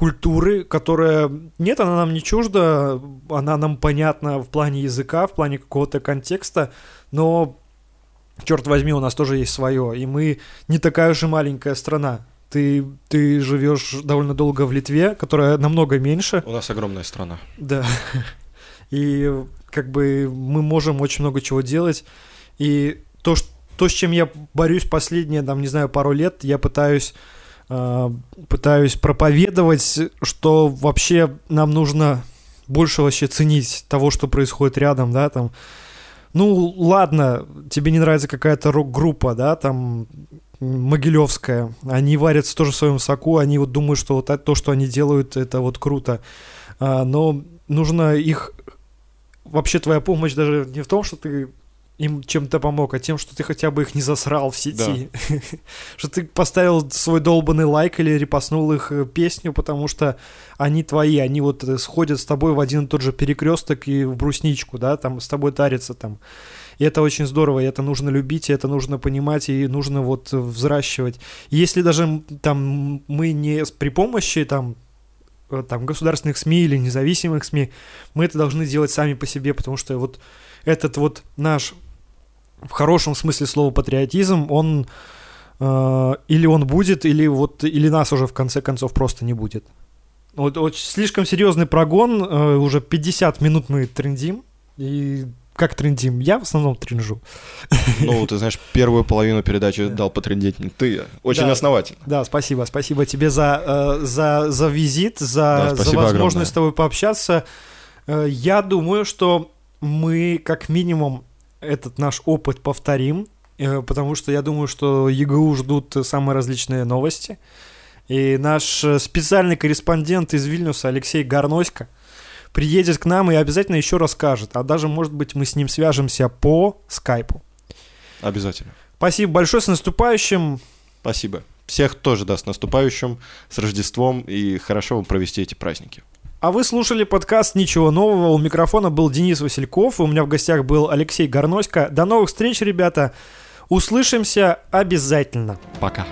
культуры, которая, нет, она нам не чужда, она нам понятна в плане языка, в плане какого-то контекста, но, черт возьми, у нас тоже есть свое, и мы не такая же маленькая страна. Ты, ты живешь довольно долго в Литве, которая намного меньше. У нас огромная страна. Да. И как бы мы можем очень много чего делать. И то, что, то с чем я борюсь последние, там, не знаю, пару лет, я пытаюсь пытаюсь проповедовать, что вообще нам нужно больше вообще ценить того, что происходит рядом, да, там, ну, ладно, тебе не нравится какая-то рок-группа, да, там, Могилевская, они варятся тоже в своем соку, они вот думают, что вот то, что они делают, это вот круто, а, но нужно их вообще твоя помощь даже не в том, что ты им чем-то помог, а тем, что ты хотя бы их не засрал в сети. Да. (laughs) что ты поставил свой долбанный лайк или репостнул их э, песню, потому что они твои, они вот э, сходят с тобой в один и тот же перекресток и в брусничку, да, там с тобой тарятся там. И это очень здорово, и это нужно любить, и это нужно понимать, и нужно вот взращивать. если даже там мы не при помощи там э, там государственных СМИ или независимых СМИ, мы это должны делать сами по себе, потому что вот этот вот наш в хорошем смысле слова патриотизм, он Э, или он будет, или вот, или нас уже в конце концов просто не будет. Вот, вот слишком серьезный прогон, э, уже 50 минут мы трендим, и как трендим? Я в основном тренжу. Ну, ты знаешь, первую половину передачи дал потрендить ты. Очень Да. основательно. Да, спасибо, спасибо тебе за, э, за, за визит, за, Да, за возможность огромное. с тобой пообщаться. Э, Я думаю, что мы как минимум этот наш опыт повторим, э, потому что я думаю, что ЕГУ ждут самые различные новости. И наш э, специальный корреспондент из Вильнюса Алексей Гарноська приедет к нам и обязательно еще расскажет. А даже, может быть, мы с ним свяжемся по скайпу. Обязательно. Спасибо большое, с наступающим. Спасибо. Всех тоже, да, с наступающим, с Рождеством и хорошо вам провести эти праздники. А вы слушали подкаст «Ничего нового». У микрофона был Денис Васильков, у меня в гостях был Алексей Горноська. До новых встреч, ребята. Услышимся обязательно. Пока.